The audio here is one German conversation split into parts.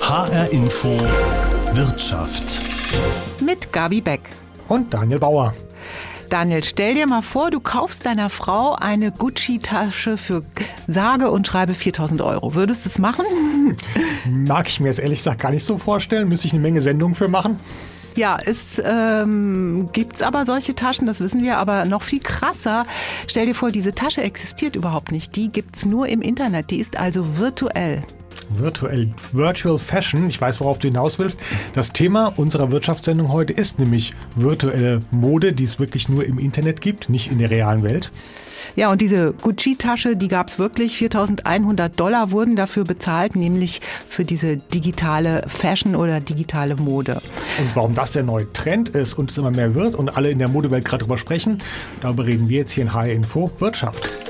HR Info Wirtschaft. Mit Gabi Beck. Und Daniel Bauer. Daniel, stell dir mal vor, du kaufst deiner Frau eine Gucci-Tasche für sage und schreibe 4000 Euro. Würdest du es machen? Mag ich mir jetzt ehrlich gesagt gar nicht so vorstellen. Müsste ich eine Menge Sendungen für machen. Ja, es ähm, gibt aber solche Taschen, das wissen wir, aber noch viel krasser. Stell dir vor, diese Tasche existiert überhaupt nicht. Die gibt's nur im Internet. Die ist also virtuell. Virtuell, Virtual Fashion. Ich weiß, worauf du hinaus willst. Das Thema unserer Wirtschaftssendung heute ist nämlich virtuelle Mode, die es wirklich nur im Internet gibt, nicht in der realen Welt. Ja, und diese Gucci-Tasche, die gab's wirklich. 4.100 Dollar wurden dafür bezahlt, nämlich für diese digitale Fashion oder digitale Mode. Und warum das der neue Trend ist und es immer mehr wird und alle in der Modewelt gerade drüber sprechen, darüber reden wir jetzt hier in HR Info Wirtschaft.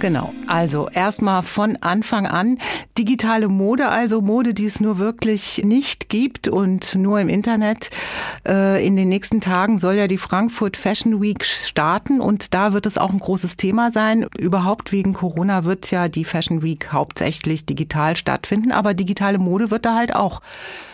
Genau, also erstmal von Anfang an digitale Mode, also Mode, die es nur wirklich nicht gibt und nur im Internet. Äh, in den nächsten Tagen soll ja die Frankfurt Fashion Week starten und da wird es auch ein großes Thema sein. Überhaupt wegen Corona wird ja die Fashion Week hauptsächlich digital stattfinden, aber digitale Mode wird da halt auch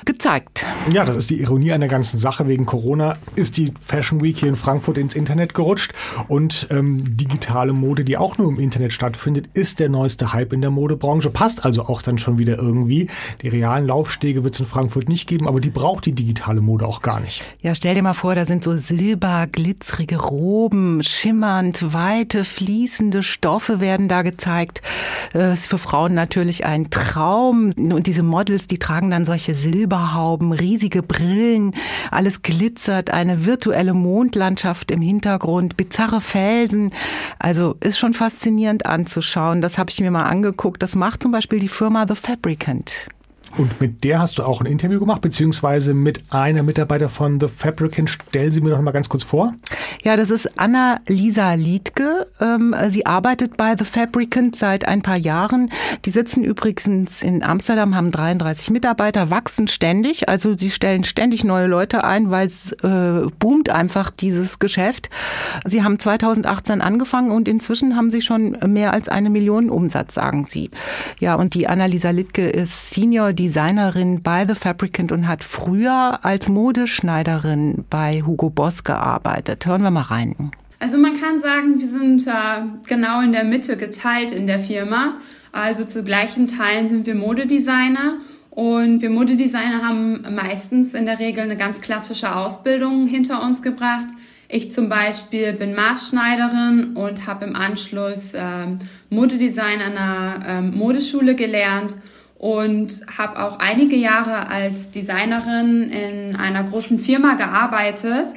gezeigt. Ja, das ist die Ironie an der ganzen Sache. Wegen Corona ist die Fashion Week hier in Frankfurt ins Internet gerutscht und ähm, digitale Mode, die auch nur im Internet stattfindet, ist der neueste Hype in der Modebranche. Passt also auch dann schon wieder irgendwie. Die realen Laufstege wird es in Frankfurt nicht geben, aber die braucht die digitale Mode auch gar nicht. Ja, stell dir mal vor, da sind so silberglitzerige Roben, schimmernd, weite, fließende Stoffe werden da gezeigt. Äh, ist für Frauen natürlich ein Traum. Und diese Models, die tragen dann solche Silberhauben, riesige Brillen, alles glitzert, eine virtuelle Mondlandschaft im Hintergrund, bizarre Felsen. Also ist schon faszinierend anzuschauen. Das habe ich mir mal angeguckt. Das macht zum Beispiel die Firma The Fabricant. Und mit der hast du auch ein Interview gemacht, beziehungsweise mit einer Mitarbeiter von The Fabricant. Stell sie mir doch mal ganz kurz vor. Ja, das ist Anna-Lisa Liedke. Ähm, sie arbeitet bei The Fabricant seit ein paar Jahren. Die sitzen übrigens in Amsterdam, haben 33 Mitarbeiter, wachsen ständig. Also sie stellen ständig neue Leute ein, weil es äh, boomt einfach dieses Geschäft. Sie haben 2018 angefangen und inzwischen haben sie schon mehr als eine Million Umsatz, sagen sie. Ja, und die Anna-Lisa Liedke ist Senior Designerin bei The Fabricant und hat früher als Modeschneiderin bei Hugo Boss gearbeitet. Hören wir mal rein. Also man kann sagen, wir sind äh, genau in der Mitte geteilt in der Firma. Also zu gleichen Teilen sind wir Modedesigner und wir Modedesigner haben meistens in der Regel eine ganz klassische Ausbildung hinter uns gebracht. Ich zum Beispiel bin Maßschneiderin und habe im Anschluss ähm, Modedesign an einer ähm, Modeschule gelernt und habe auch einige Jahre als Designerin in einer großen Firma gearbeitet,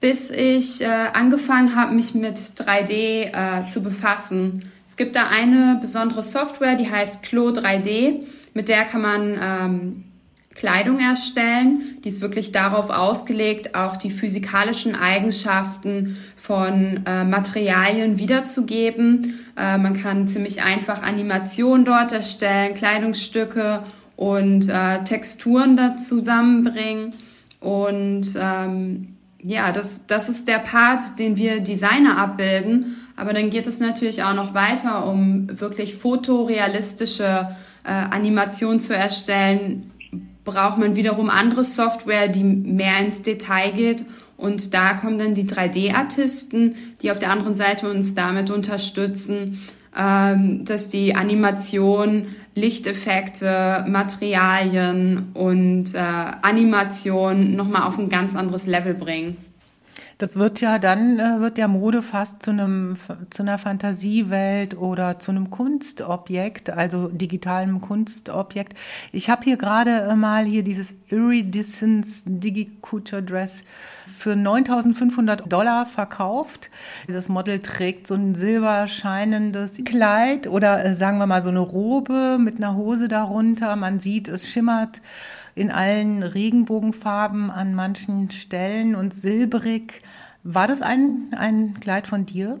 bis ich äh, angefangen habe, mich mit 3D äh, zu befassen. Es gibt da eine besondere Software, die heißt Clo 3D, mit der kann man ähm, Kleidung erstellen. Die ist wirklich darauf ausgelegt, auch die physikalischen Eigenschaften von äh, Materialien wiederzugeben. Äh, man kann ziemlich einfach Animationen dort erstellen, Kleidungsstücke und äh, Texturen da zusammenbringen. Und ähm, ja, das, das ist der Part, den wir Designer abbilden. Aber dann geht es natürlich auch noch weiter, um wirklich fotorealistische äh, Animationen zu erstellen, braucht man wiederum andere Software, die mehr ins Detail geht. Und da kommen dann die 3D-Artisten, die auf der anderen Seite uns damit unterstützen, ähm, dass die Animation, Lichteffekte, Materialien und äh, Animation nochmal auf ein ganz anderes Level bringen. Das wird ja dann, äh, wird ja Mode fast zu einem, zu einer Fantasiewelt oder zu einem Kunstobjekt, also digitalem Kunstobjekt. Ich habe hier gerade äh, mal hier dieses Iridescence Digi-Couture Dress für 9.500 Dollar verkauft. Das Model trägt so ein silberscheinendes Kleid oder äh, sagen wir mal so eine Robe mit einer Hose darunter. Man sieht, es schimmert in allen Regenbogenfarben an manchen Stellen und silbrig. War das ein, ein Kleid von dir?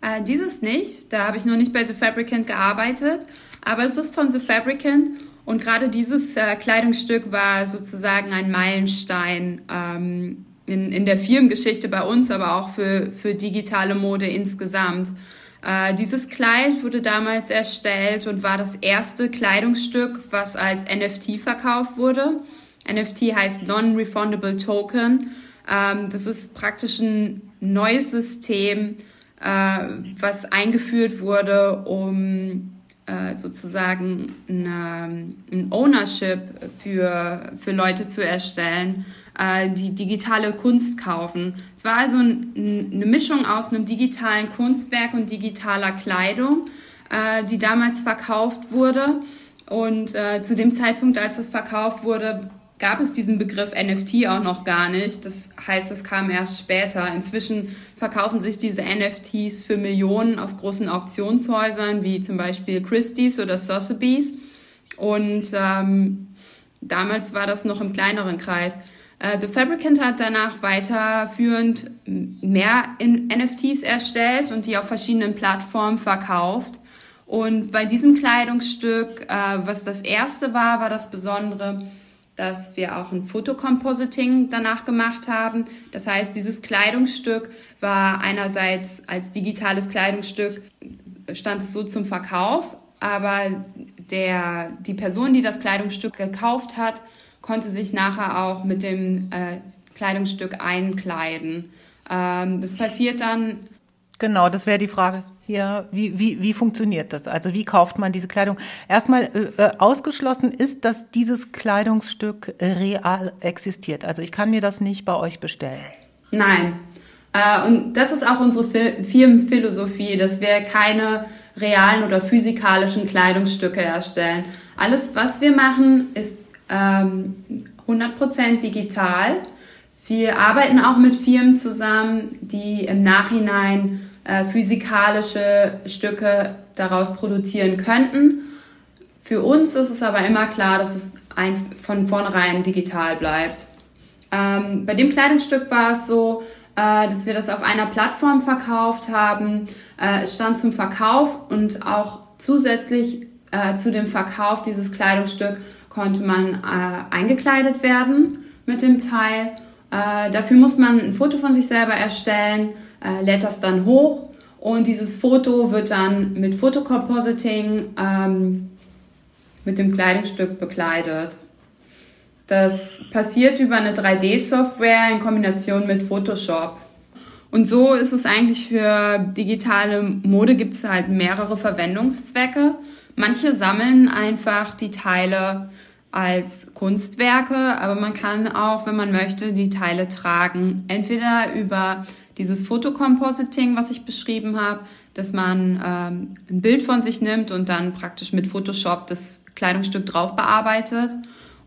Äh, dieses nicht. Da habe ich noch nicht bei The Fabricant gearbeitet. Aber es ist von The Fabricant. Und gerade dieses äh, Kleidungsstück war sozusagen ein Meilenstein ähm, in, in der Firmengeschichte bei uns, aber auch für, für digitale Mode insgesamt. Äh, dieses Kleid wurde damals erstellt und war das erste Kleidungsstück, was als NFT verkauft wurde. NFT heißt Non-Refundable Token. Ähm, das ist praktisch ein neues System, äh, was eingeführt wurde, um äh, sozusagen eine, ein Ownership für, für Leute zu erstellen, äh, die digitale Kunst kaufen. Es war also ein, eine Mischung aus einem digitalen Kunstwerk und digitaler Kleidung, äh, die damals verkauft wurde. Und äh, zu dem Zeitpunkt, als das verkauft wurde, gab es diesen Begriff NFT auch noch gar nicht. Das heißt, es kam erst später. Inzwischen verkaufen sich diese NFTs für Millionen auf großen Auktionshäusern wie zum Beispiel Christie's oder Sotheby's. Und ähm, damals war das noch im kleineren Kreis. Äh, The Fabricant hat danach weiterführend mehr NFTs erstellt und die auf verschiedenen Plattformen verkauft. Und bei diesem Kleidungsstück, äh, was das erste war, war das Besondere, dass wir auch ein Fotocompositing danach gemacht haben. Das heißt, dieses Kleidungsstück war einerseits als digitales Kleidungsstück, stand es so zum Verkauf, aber der, die Person, die das Kleidungsstück gekauft hat, konnte sich nachher auch mit dem äh, Kleidungsstück einkleiden. Ähm, das passiert dann. Genau, das wäre die Frage hier, wie, wie, wie funktioniert das? Also wie kauft man diese Kleidung? Erstmal äh, äh, ausgeschlossen ist, dass dieses Kleidungsstück real existiert. Also ich kann mir das nicht bei euch bestellen. Nein. Äh, und das ist auch unsere Firmenphilosophie, dass wir keine realen oder physikalischen Kleidungsstücke erstellen. Alles, was wir machen, ist ähm, 100% digital. Wir arbeiten auch mit Firmen zusammen, die im Nachhinein äh, physikalische Stücke daraus produzieren könnten. Für uns ist es aber immer klar, dass es von vornherein digital bleibt. Ähm, bei dem Kleidungsstück war es so, äh, dass wir das auf einer Plattform verkauft haben. Äh, es stand zum Verkauf und auch zusätzlich zu dem Verkauf dieses Kleidungsstück konnte man äh, eingekleidet werden mit dem Teil. Äh, dafür muss man ein Foto von sich selber erstellen äh, lädt das dann hoch und dieses Foto wird dann mit Fotocompositing ähm, mit dem Kleidungsstück bekleidet. Das passiert über eine 3D-Software in Kombination mit Photoshop. Und so ist es eigentlich für digitale Mode gibt es halt mehrere Verwendungszwecke. Manche sammeln einfach die Teile als Kunstwerke, aber man kann auch, wenn man möchte, die Teile tragen. Entweder über dieses Fotocompositing, was ich beschrieben habe, dass man ähm, ein Bild von sich nimmt und dann praktisch mit Photoshop das Kleidungsstück drauf bearbeitet.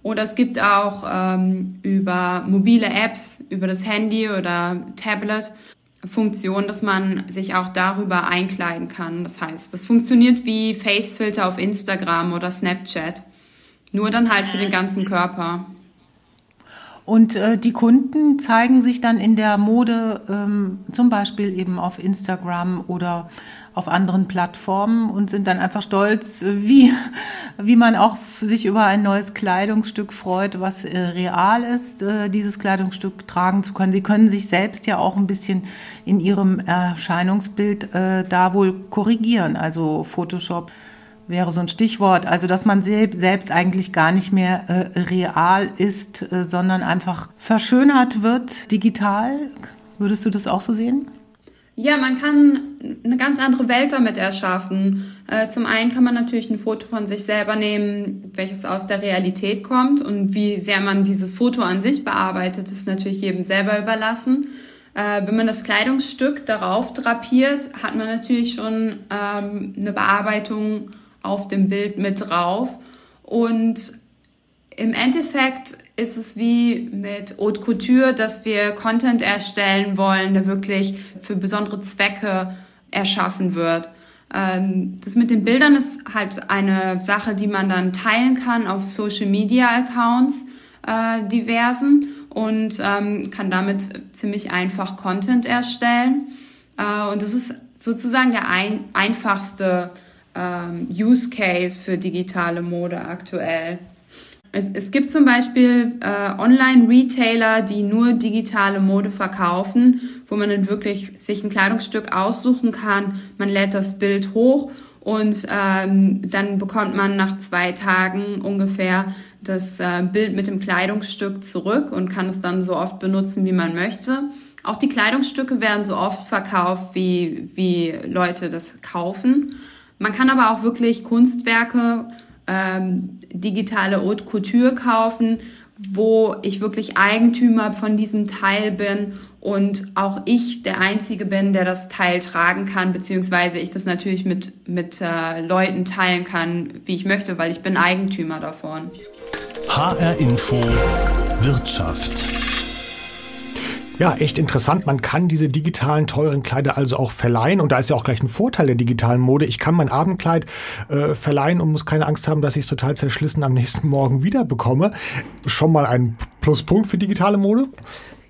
Oder es gibt auch ähm, über mobile Apps, über das Handy oder Tablet Funktion, dass man sich auch darüber einkleiden kann. Das heißt, das funktioniert wie Facefilter auf Instagram oder Snapchat. Nur dann halt für den ganzen Körper. Und äh, die Kunden zeigen sich dann in der Mode ähm, zum Beispiel eben auf Instagram oder auf anderen Plattformen und sind dann einfach stolz, wie, wie man auch sich über ein neues Kleidungsstück freut, was äh, real ist, äh, dieses Kleidungsstück tragen zu können. Sie können sich selbst ja auch ein bisschen in ihrem Erscheinungsbild äh, da wohl korrigieren, also Photoshop wäre so ein Stichwort. Also, dass man selbst eigentlich gar nicht mehr real ist, sondern einfach verschönert wird digital. Würdest du das auch so sehen? Ja, man kann eine ganz andere Welt damit erschaffen. Äh, zum einen kann man natürlich ein Foto von sich selber nehmen, welches aus der Realität kommt und wie sehr man dieses Foto an sich bearbeitet, ist natürlich jedem selber überlassen. Äh, wenn man das Kleidungsstück darauf drapiert, hat man natürlich schon ähm, eine Bearbeitung auf dem Bild mit drauf. Und im Endeffekt ist es wie mit Haute Couture, dass wir Content erstellen wollen, der wirklich für besondere Zwecke erschaffen wird. Ähm, das mit den Bildern ist halt eine Sache, die man dann teilen kann auf Social Media Accounts äh, diversen und ähm, kann damit ziemlich einfach Content erstellen. Äh, und das ist sozusagen der ein, einfachste ähm, Use Case für digitale Mode aktuell. Es, es gibt zum Beispiel äh, Online-Retailer, die nur digitale Mode verkaufen, wo man dann wirklich sich ein Kleidungsstück aussuchen kann. Man lädt das Bild hoch und ähm, dann bekommt man nach zwei Tagen ungefähr das äh, Bild mit dem Kleidungsstück zurück und kann es dann so oft benutzen, wie man möchte. Auch die Kleidungsstücke werden so oft verkauft, wie, wie Leute das kaufen. Man kann aber auch wirklich Kunstwerke, ähm, digitale Haute Couture kaufen, wo ich wirklich Eigentümer von diesem Teil bin und auch ich der Einzige bin, der das Teil tragen kann, beziehungsweise ich das natürlich mit, mit äh, Leuten teilen kann, wie ich möchte, weil ich bin Eigentümer davon. HR Info Wirtschaft. Ja, echt interessant. Man kann diese digitalen teuren Kleider also auch verleihen. Und da ist ja auch gleich ein Vorteil der digitalen Mode. Ich kann mein Abendkleid äh, verleihen und muss keine Angst haben, dass ich es total zerschlissen am nächsten Morgen wieder bekomme. Schon mal ein Pluspunkt für digitale Mode.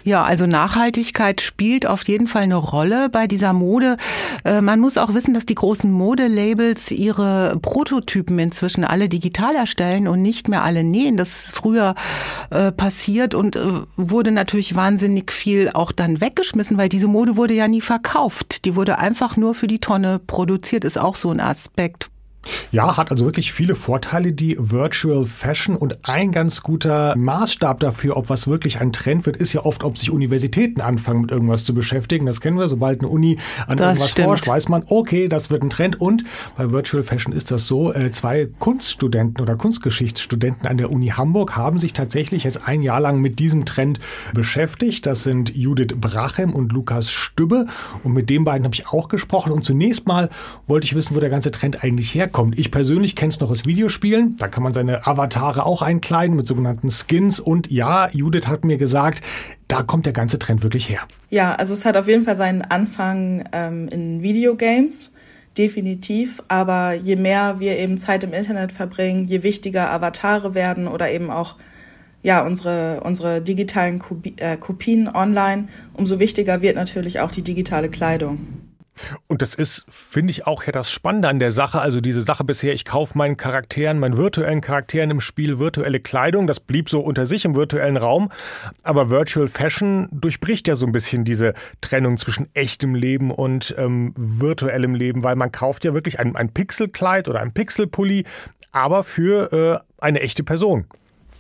Ja, also Nachhaltigkeit spielt auf jeden Fall eine Rolle bei dieser Mode. Äh, man muss auch wissen, dass die großen Modelabels ihre Prototypen inzwischen alle digital erstellen und nicht mehr alle nähen. Das ist früher äh, passiert und äh, wurde natürlich wahnsinnig viel auch dann weggeschmissen, weil diese Mode wurde ja nie verkauft. Die wurde einfach nur für die Tonne produziert, ist auch so ein Aspekt. Ja, hat also wirklich viele Vorteile, die Virtual Fashion. Und ein ganz guter Maßstab dafür, ob was wirklich ein Trend wird, ist ja oft, ob sich Universitäten anfangen, mit irgendwas zu beschäftigen. Das kennen wir. Sobald eine Uni an das irgendwas stimmt. forscht, weiß man, okay, das wird ein Trend. Und bei Virtual Fashion ist das so. Äh, zwei Kunststudenten oder Kunstgeschichtsstudenten an der Uni Hamburg haben sich tatsächlich jetzt ein Jahr lang mit diesem Trend beschäftigt. Das sind Judith Brachem und Lukas Stübbe. Und mit den beiden habe ich auch gesprochen. Und zunächst mal wollte ich wissen, wo der ganze Trend eigentlich herkommt kommt. Ich persönlich kenne es noch aus Videospielen. Da kann man seine Avatare auch einkleiden mit sogenannten Skins. Und ja, Judith hat mir gesagt, da kommt der ganze Trend wirklich her. Ja, also es hat auf jeden Fall seinen Anfang ähm, in Videogames. Definitiv, aber je mehr wir eben Zeit im Internet verbringen, je wichtiger Avatare werden oder eben auch ja, unsere, unsere digitalen äh, Kopien online, umso wichtiger wird natürlich auch die digitale Kleidung. Und das ist, finde ich, auch ja das Spannende an der Sache. Also diese Sache bisher, ich kaufe meinen Charakteren, meinen virtuellen Charakteren im Spiel virtuelle Kleidung. Das blieb so unter sich im virtuellen Raum. Aber Virtual Fashion durchbricht ja so ein bisschen diese Trennung zwischen echtem Leben und ähm, virtuellem Leben, weil man kauft ja wirklich ein, ein Pixelkleid oder ein Pixelpulli, aber für äh, eine echte Person.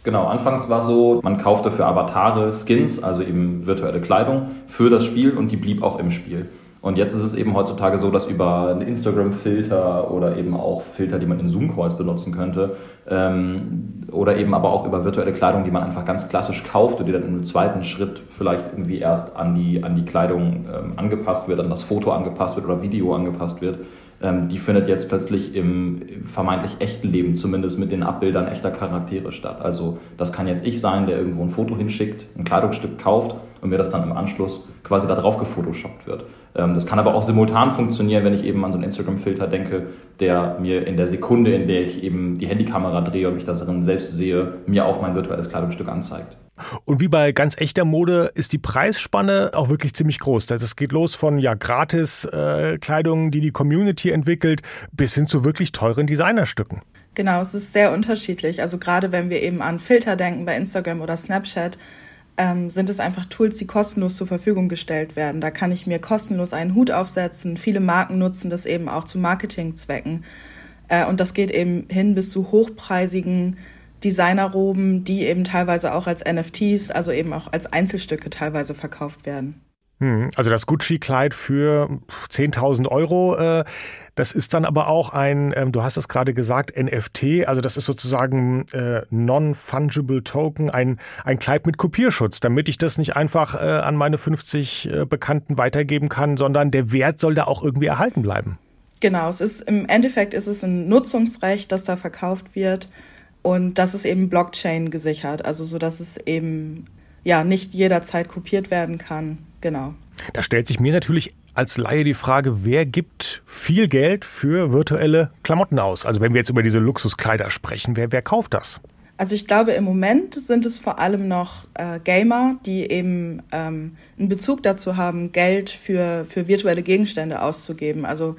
Genau, anfangs war so, man kaufte für Avatare Skins, also eben virtuelle Kleidung, für das Spiel und die blieb auch im Spiel. Und jetzt ist es eben heutzutage so, dass über einen Instagram-Filter oder eben auch Filter, die man in Zoom-Calls benutzen könnte, ähm, oder eben aber auch über virtuelle Kleidung, die man einfach ganz klassisch kauft und die dann im zweiten Schritt vielleicht irgendwie erst an die, an die Kleidung ähm, angepasst wird, an das Foto angepasst wird oder Video angepasst wird, ähm, die findet jetzt plötzlich im vermeintlich echten Leben, zumindest mit den Abbildern echter Charaktere statt. Also das kann jetzt ich sein, der irgendwo ein Foto hinschickt, ein Kleidungsstück kauft und mir das dann im Anschluss quasi da drauf gefotoshoppt wird. Ähm, das kann aber auch simultan funktionieren, wenn ich eben an so einen Instagram-Filter denke, der mir in der Sekunde, in der ich eben die Handykamera drehe und mich darin selbst sehe, mir auch mein virtuelles Kleidungsstück anzeigt. Und wie bei ganz echter Mode ist die Preisspanne auch wirklich ziemlich groß. Das also geht los von ja gratis äh, Kleidung, die die Community entwickelt, bis hin zu wirklich teuren Designerstücken. Genau, es ist sehr unterschiedlich. Also gerade wenn wir eben an Filter denken bei Instagram oder Snapchat, ähm, sind es einfach Tools, die kostenlos zur Verfügung gestellt werden. Da kann ich mir kostenlos einen Hut aufsetzen. Viele Marken nutzen das eben auch zu Marketingzwecken. Äh, und das geht eben hin bis zu hochpreisigen Designerroben, die eben teilweise auch als NFTs, also eben auch als Einzelstücke teilweise verkauft werden. Hm, also das Gucci-Kleid für 10.000 Euro, äh, das ist dann aber auch ein, ähm, du hast es gerade gesagt, NFT, also das ist sozusagen äh, Non-Fungible Token, ein, ein Kleid mit Kopierschutz, damit ich das nicht einfach äh, an meine 50 Bekannten weitergeben kann, sondern der Wert soll da auch irgendwie erhalten bleiben. Genau, es ist im Endeffekt ist es ein Nutzungsrecht, das da verkauft wird und das ist eben Blockchain gesichert, also so dass es eben ja nicht jederzeit kopiert werden kann. Genau. Da stellt sich mir natürlich als Laie die Frage, wer gibt viel Geld für virtuelle Klamotten aus? Also wenn wir jetzt über diese Luxuskleider sprechen, wer, wer kauft das? Also ich glaube, im Moment sind es vor allem noch äh, Gamer, die eben ähm, einen Bezug dazu haben, Geld für, für virtuelle Gegenstände auszugeben. Also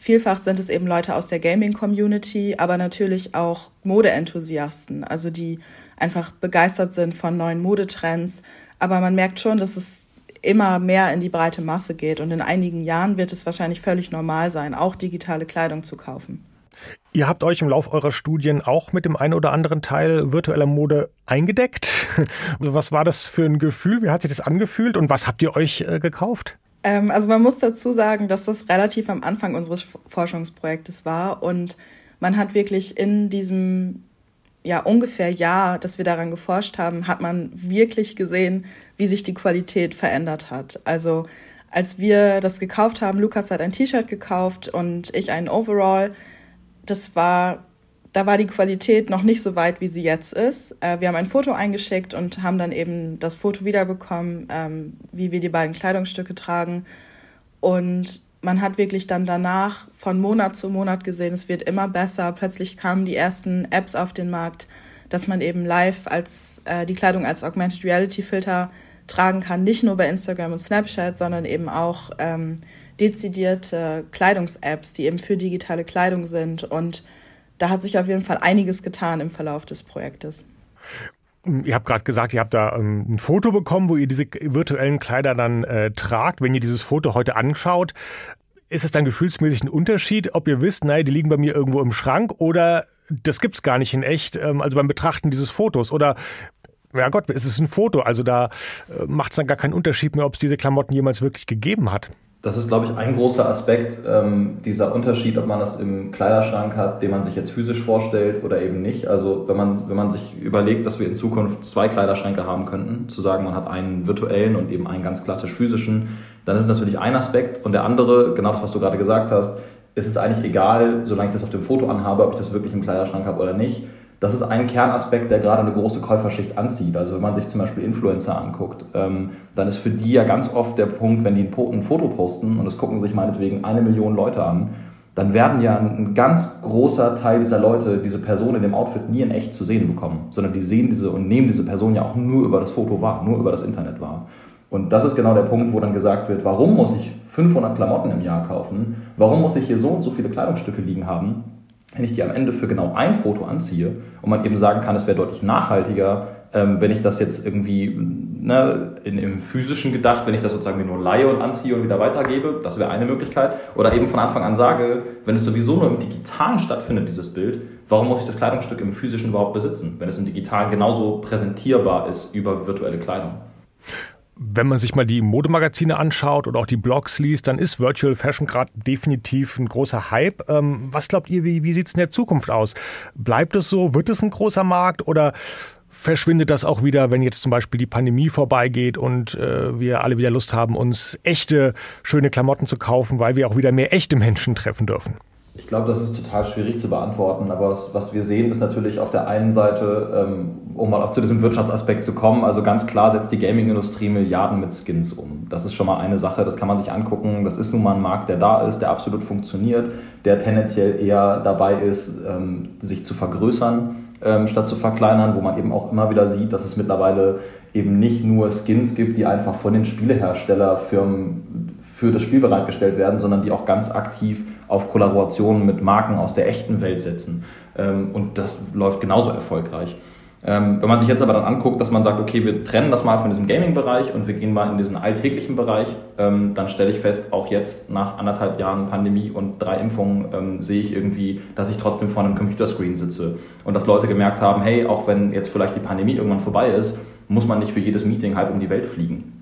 Vielfach sind es eben Leute aus der Gaming-Community, aber natürlich auch Modeenthusiasten, also die einfach begeistert sind von neuen Modetrends. Aber man merkt schon, dass es immer mehr in die breite Masse geht und in einigen Jahren wird es wahrscheinlich völlig normal sein, auch digitale Kleidung zu kaufen. Ihr habt euch im Lauf eurer Studien auch mit dem einen oder anderen Teil virtueller Mode eingedeckt. Was war das für ein Gefühl? Wie hat sich das angefühlt und was habt ihr euch äh, gekauft? Ähm, also man muss dazu sagen, dass das relativ am Anfang unseres Forschungsprojektes war und man hat wirklich in diesem ja ungefähr Jahr, dass wir daran geforscht haben, hat man wirklich gesehen, wie sich die Qualität verändert hat. Also als wir das gekauft haben, Lukas hat ein T-Shirt gekauft und ich einen Overall, das war da war die Qualität noch nicht so weit, wie sie jetzt ist. Äh, wir haben ein Foto eingeschickt und haben dann eben das Foto wiederbekommen, ähm, wie wir die beiden Kleidungsstücke tragen. Und man hat wirklich dann danach von Monat zu Monat gesehen, es wird immer besser. Plötzlich kamen die ersten Apps auf den Markt, dass man eben live als äh, die Kleidung als Augmented Reality Filter tragen kann, nicht nur bei Instagram und Snapchat, sondern eben auch ähm, dezidierte Kleidungs-Apps, die eben für digitale Kleidung sind. Und da hat sich auf jeden Fall einiges getan im Verlauf des Projektes. Ihr habt gerade gesagt, ihr habt da ähm, ein Foto bekommen, wo ihr diese virtuellen Kleider dann äh, tragt. Wenn ihr dieses Foto heute anschaut, ist es dann gefühlsmäßig ein Unterschied, ob ihr wisst, nein, die liegen bei mir irgendwo im Schrank oder das gibt's gar nicht in echt, ähm, also beim Betrachten dieses Fotos oder ja Gott, es ist ein Foto, also da äh, macht es dann gar keinen Unterschied mehr, ob es diese Klamotten jemals wirklich gegeben hat. Das ist, glaube ich, ein großer Aspekt, ähm, dieser Unterschied, ob man das im Kleiderschrank hat, den man sich jetzt physisch vorstellt oder eben nicht. Also wenn man, wenn man sich überlegt, dass wir in Zukunft zwei Kleiderschränke haben könnten, zu sagen, man hat einen virtuellen und eben einen ganz klassisch physischen, dann ist es natürlich ein Aspekt. Und der andere, genau das, was du gerade gesagt hast, ist es eigentlich egal, solange ich das auf dem Foto anhabe, ob ich das wirklich im Kleiderschrank habe oder nicht das ist ein Kernaspekt, der gerade eine große Käuferschicht anzieht. Also wenn man sich zum Beispiel Influencer anguckt, ähm, dann ist für die ja ganz oft der Punkt, wenn die ein, Foto posten und das gucken sich meinetwegen eine Million Leute an, dann werden ja ein ganz großer Teil dieser Leute diese Person in dem Outfit nie in echt zu sehen bekommen, sondern die sehen diese und nehmen diese Person ja auch nur über das Foto wahr, nur über das Internet wahr. Und das ist genau der Punkt, wo dann gesagt wird, warum muss ich 500 Klamotten im Jahr kaufen? Warum muss ich hier so und so viele Kleidungsstücke liegen haben? Wenn ich die am Ende für genau ein Foto anziehe und man eben sagen kann, es wäre deutlich nachhaltiger, ähm, wenn ich das jetzt irgendwie ne, in, im physischen gedacht, wenn ich das sozusagen nur leihe und anziehe und wieder weitergebe, das wäre eine Möglichkeit. Oder eben von Anfang an sage, wenn es sowieso nur im Digitalen stattfindet, dieses Bild, warum muss ich das Kleidungsstück im physischen überhaupt besitzen, wenn es im Digitalen genauso präsentierbar ist über virtuelle Kleidung? Wenn man sich mal die Modemagazine anschaut oder auch die Blogs liest, dann ist Virtual Fashion gerade definitiv ein großer Hype. Ähm, was glaubt ihr, wie, wie sieht es in der Zukunft aus? Bleibt es so? Wird es ein großer Markt oder verschwindet das auch wieder, wenn jetzt zum Beispiel die Pandemie vorbeigeht und äh, wir alle wieder Lust haben, uns echte, schöne Klamotten zu kaufen, weil wir auch wieder mehr echte Menschen treffen dürfen? Ich glaube, das ist total schwierig zu beantworten, aber was, was, wir sehen, ist natürlich auf der einen Seite, ähm, um mal auch zu diesem Wirtschaftsaspekt zu kommen, also ganz klar setzt die Gaming-Industrie Milliarden mit Skins um. Das ist schon mal eine Sache, das kann man sich angucken. Das ist nun mal ein Markt, der da ist, der absolut funktioniert, der tendenziell eher dabei ist, ähm, sich zu vergrößern, ähm, statt zu verkleinern, wo man eben auch immer wieder sieht, dass es mittlerweile eben nicht nur Skins gibt, die einfach von den Spieleherstellerfirmen für das Spiel bereitgestellt werden, sondern die auch ganz aktiv auf Kollaborationen mit Marken aus der echten Welt setzen. Ähm, und das läuft genauso erfolgreich. Ähm, wenn man sich jetzt aber dann anguckt, dass man sagt, okay, wir trennen das mal von diesem Gaming-Bereich und wir gehen mal in diesen alltäglichen Bereich, ähm, dann stelle ich fest, auch jetzt nach anderthalb Jahren Pandemie und drei Impfungen sehe ich irgendwie, dass ich trotzdem vor einem Computerscreen sitze. Und dass Leute gemerkt haben, hey, auch wenn jetzt vielleicht die Pandemie irgendwann vorbei ist, muss man nicht für jedes Meeting halb um die Welt fliegen.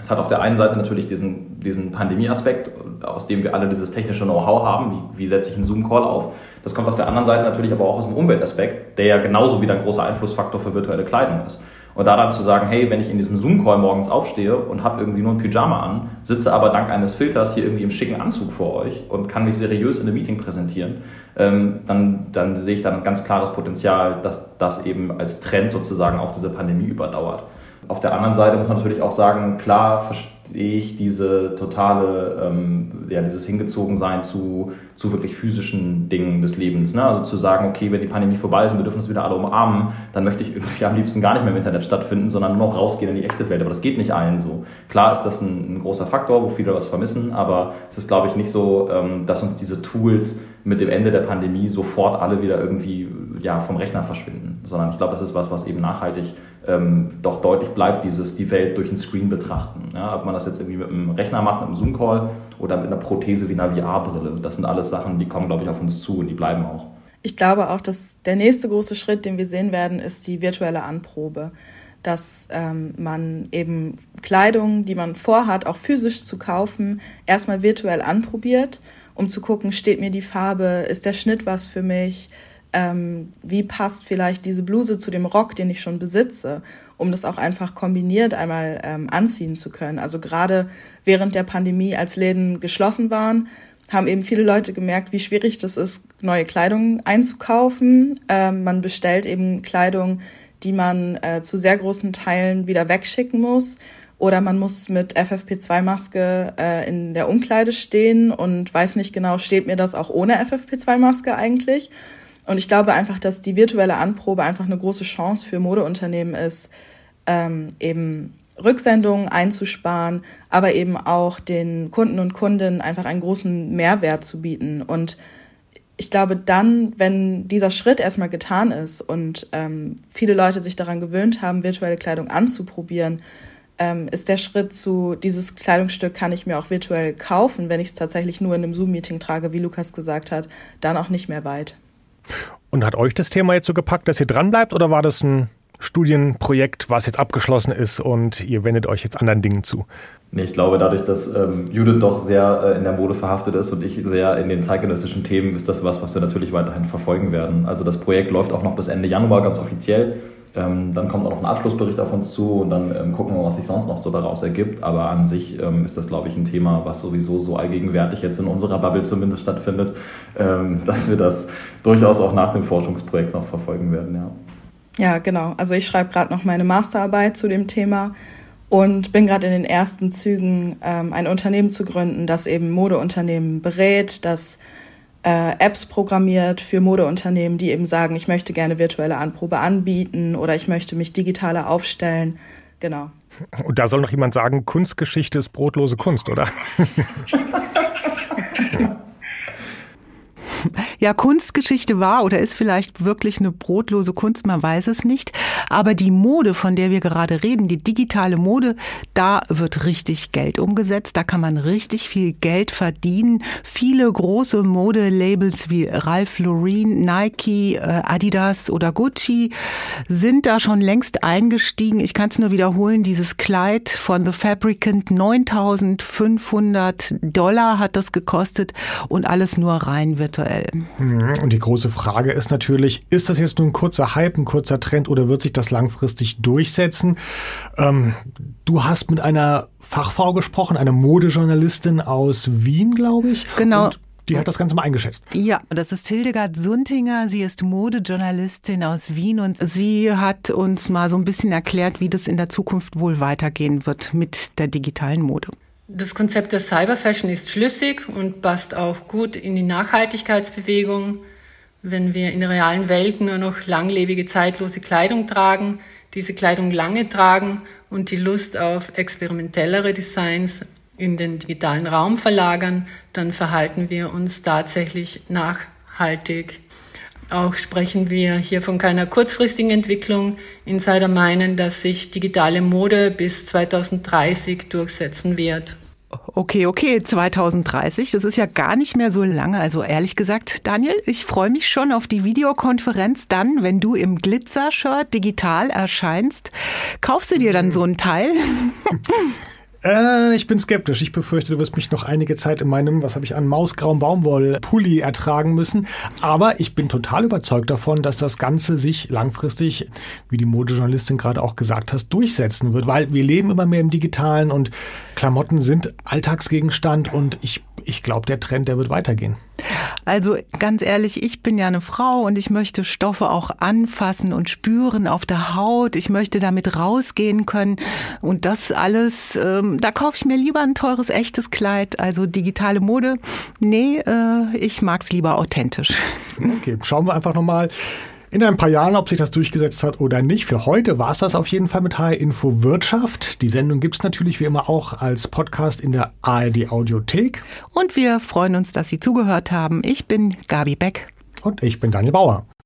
Es hat auf der einen Seite natürlich diesen, diesen Pandemie-Aspekt, aus dem wir alle dieses technische Know-how haben, wie, wie setze ich einen Zoom-Call auf. Das kommt auf der anderen Seite natürlich aber auch aus dem Umweltaspekt, der ja genauso wieder ein großer Einflussfaktor für virtuelle Kleidung ist. Und da dann zu sagen, hey, wenn ich in diesem Zoom-Call morgens aufstehe und habe irgendwie nur ein Pyjama an, sitze aber dank eines Filters hier irgendwie im schicken Anzug vor euch und kann mich seriös in einem Meeting präsentieren, ähm, dann, dann sehe ich dann ein ganz klares Potenzial, dass das eben als Trend sozusagen auch diese Pandemie überdauert. Auf der anderen Seite muss man natürlich auch sagen, klar ich diese totale, ähm, ja, dieses Hingezogensein zu, zu wirklich physischen Dingen des Lebens. Ne? Also zu sagen, okay, wenn die Pandemie vorbei ist und wir dürfen uns wieder alle umarmen, dann möchte ich irgendwie am liebsten gar nicht mehr im Internet stattfinden, sondern nur noch rausgehen in die echte Welt. Aber das geht nicht allen so. Klar ist das ein, ein großer Faktor, wo viele was vermissen, aber es ist, glaube ich, nicht so, ähm, dass uns diese Tools mit dem Ende der Pandemie sofort alle wieder irgendwie ja, vom Rechner verschwinden, sondern ich glaube, das ist was, was eben nachhaltig ähm, doch deutlich bleibt, dieses die Welt durch einen Screen betrachten. Ja, ob man das jetzt irgendwie mit einem Rechner macht, mit einem Zoom-Call oder mit einer Prothese wie einer VR-Brille. Das sind alles Sachen, die kommen, glaube ich, auf uns zu und die bleiben auch. Ich glaube auch, dass der nächste große Schritt, den wir sehen werden, ist die virtuelle Anprobe. Dass ähm, man eben Kleidung, die man vorhat, auch physisch zu kaufen, erstmal virtuell anprobiert, um zu gucken, steht mir die Farbe, ist der Schnitt was für mich, ähm, wie passt vielleicht diese Bluse zu dem Rock, den ich schon besitze, um das auch einfach kombiniert einmal ähm, anziehen zu können. Also gerade während der Pandemie, als Läden geschlossen waren, haben eben viele Leute gemerkt, wie schwierig das ist, neue Kleidung einzukaufen. Ähm, man bestellt eben Kleidung, die man äh, zu sehr großen Teilen wieder wegschicken muss. Oder man muss mit FFP2-Maske äh, in der Umkleide stehen und weiß nicht genau, steht mir das auch ohne FFP2-Maske eigentlich. Und ich glaube einfach, dass die virtuelle Anprobe einfach eine große Chance für Modeunternehmen ist, ähm, eben Rücksendungen einzusparen, aber eben auch den Kunden und Kundinnen einfach einen großen Mehrwert zu bieten. Und ich glaube, dann, wenn dieser Schritt erstmal getan ist und ähm, viele Leute sich daran gewöhnt haben, virtuelle Kleidung anzuprobieren, ähm, ist der Schritt zu, dieses Kleidungsstück kann ich mir auch virtuell kaufen, wenn ich es tatsächlich nur in einem Zoom-Meeting trage, wie Lukas gesagt hat, dann auch nicht mehr weit. Und hat euch das Thema jetzt so gepackt, dass ihr dranbleibt oder war das ein Studienprojekt, was jetzt abgeschlossen ist und ihr wendet euch jetzt anderen Dingen zu? Nee, ich glaube, dadurch, dass ähm, Judith doch sehr äh, in der Mode verhaftet ist und ich sehr in den zeitgenössischen Themen, ist das was, was wir natürlich weiterhin verfolgen werden. Also das Projekt läuft auch noch bis Ende Januar ganz offiziell. Ähm, dann kommt auch noch ein Abschlussbericht auf uns zu und dann ähm, gucken wir, was sich sonst noch so daraus ergibt. Aber an sich ähm, ist das, glaube ich, ein Thema, was sowieso so allgegenwärtig jetzt in unserer Bubble zumindest stattfindet, ähm, dass wir das durchaus auch nach dem Forschungsprojekt noch verfolgen werden. Ja, ja genau. Also ich schreibe gerade noch meine Masterarbeit zu dem Thema und bin gerade in den ersten Zügen, ähm, ein Unternehmen zu gründen, das eben Modeunternehmen berät, das äh, Apps programmiert für Modeunternehmen, die eben sagen, ich möchte gerne virtuelle Anprobe anbieten oder ich möchte mich digitaler aufstellen. Genau. Und da soll noch jemand sagen, Kunstgeschichte ist brotlose Kunst, oder? Ja, Kunstgeschichte war oder ist vielleicht wirklich eine brotlose Kunst, man weiß es nicht. Aber die Mode, von der wir gerade reden, die digitale Mode, da wird richtig Geld umgesetzt. Da kann man richtig viel Geld verdienen. Viele große Modelabels wie Ralph Lauren, Nike, äh, Adidas oder Gucci sind da schon längst eingestiegen. Ich kann es nur wiederholen, dieses Kleid von The Fabricant, 9500 Dollar hat das gekostet und alles nur rein virtuell aktuell. Mhm. Und die große Frage ist natürlich, ist das jetzt nur ein kurzer Hype, ein kurzer Trend oder wird sich das langfristig durchsetzen? Ähm, du hast mit einer Fachfrau gesprochen, einer Modejournalistin aus Wien, glaube ich. Genau. Und die hat das Ganze mal eingeschätzt. Ja, das ist Hildegard Suntinger. Sie ist Modejournalistin aus Wien und sie hat uns mal so ein bisschen erklärt, wie das in der Zukunft wohl weitergehen wird mit der digitalen Mode. Das Konzept der Cyberfashion ist schlüssig und passt auch gut in die Nachhaltigkeitsbewegung. Wenn wir in der realen Welt nur noch langlebige, zeitlose Kleidung tragen, diese Kleidung lange tragen und die Lust auf experimentellere Designs in den digitalen Raum verlagern, dann verhalten wir uns tatsächlich nachhaltig. Auch sprechen wir hier von keiner kurzfristigen Entwicklung. Insider meinen, dass sich digitale Mode bis 2030 durchsetzen wird. Okay, okay, 2030, das ist ja gar nicht mehr so lange. Also ehrlich gesagt, Daniel, ich freue mich schon auf die Videokonferenz dann, wenn du im Glitzer-Shirt digital erscheinst. Kaufst du dir dann so ein Teil? Äh, ich bin skeptisch. Ich befürchte, du wirst mich noch einige Zeit in meinem, was habe ich an, mausgrauen Baumwoll-Pulli ertragen müssen. Aber ich bin total überzeugt davon, dass das Ganze sich langfristig, wie die Modejournalistin gerade auch gesagt hast, durchsetzen wird. Weil wir leben immer mehr im Digitalen und Klamotten sind Alltagsgegenstand und ich ich glaube, der Trend, der wird weitergehen. Also ganz ehrlich, ich bin ja eine Frau und ich möchte Stoffe auch anfassen und spüren auf der Haut. Ich möchte damit rausgehen können und das alles, ähm, da kaufe ich mir lieber ein teures, echtes Kleid. Also digitale Mode, nee, äh, ich mag's lieber authentisch. Okay, schauen wir einfach nochmal in ein paar Jahren, ob sich das durchgesetzt hat oder nicht. Für heute war es das auf jeden Fall mit HR Info Wirtschaft. Die Sendung gibt es natürlich wie immer auch als Podcast in der ARD Audiothek. Und wir freuen uns, dass Sie zugehört haben. Ich bin Gabi Beck. Und ich bin Daniel Bauer.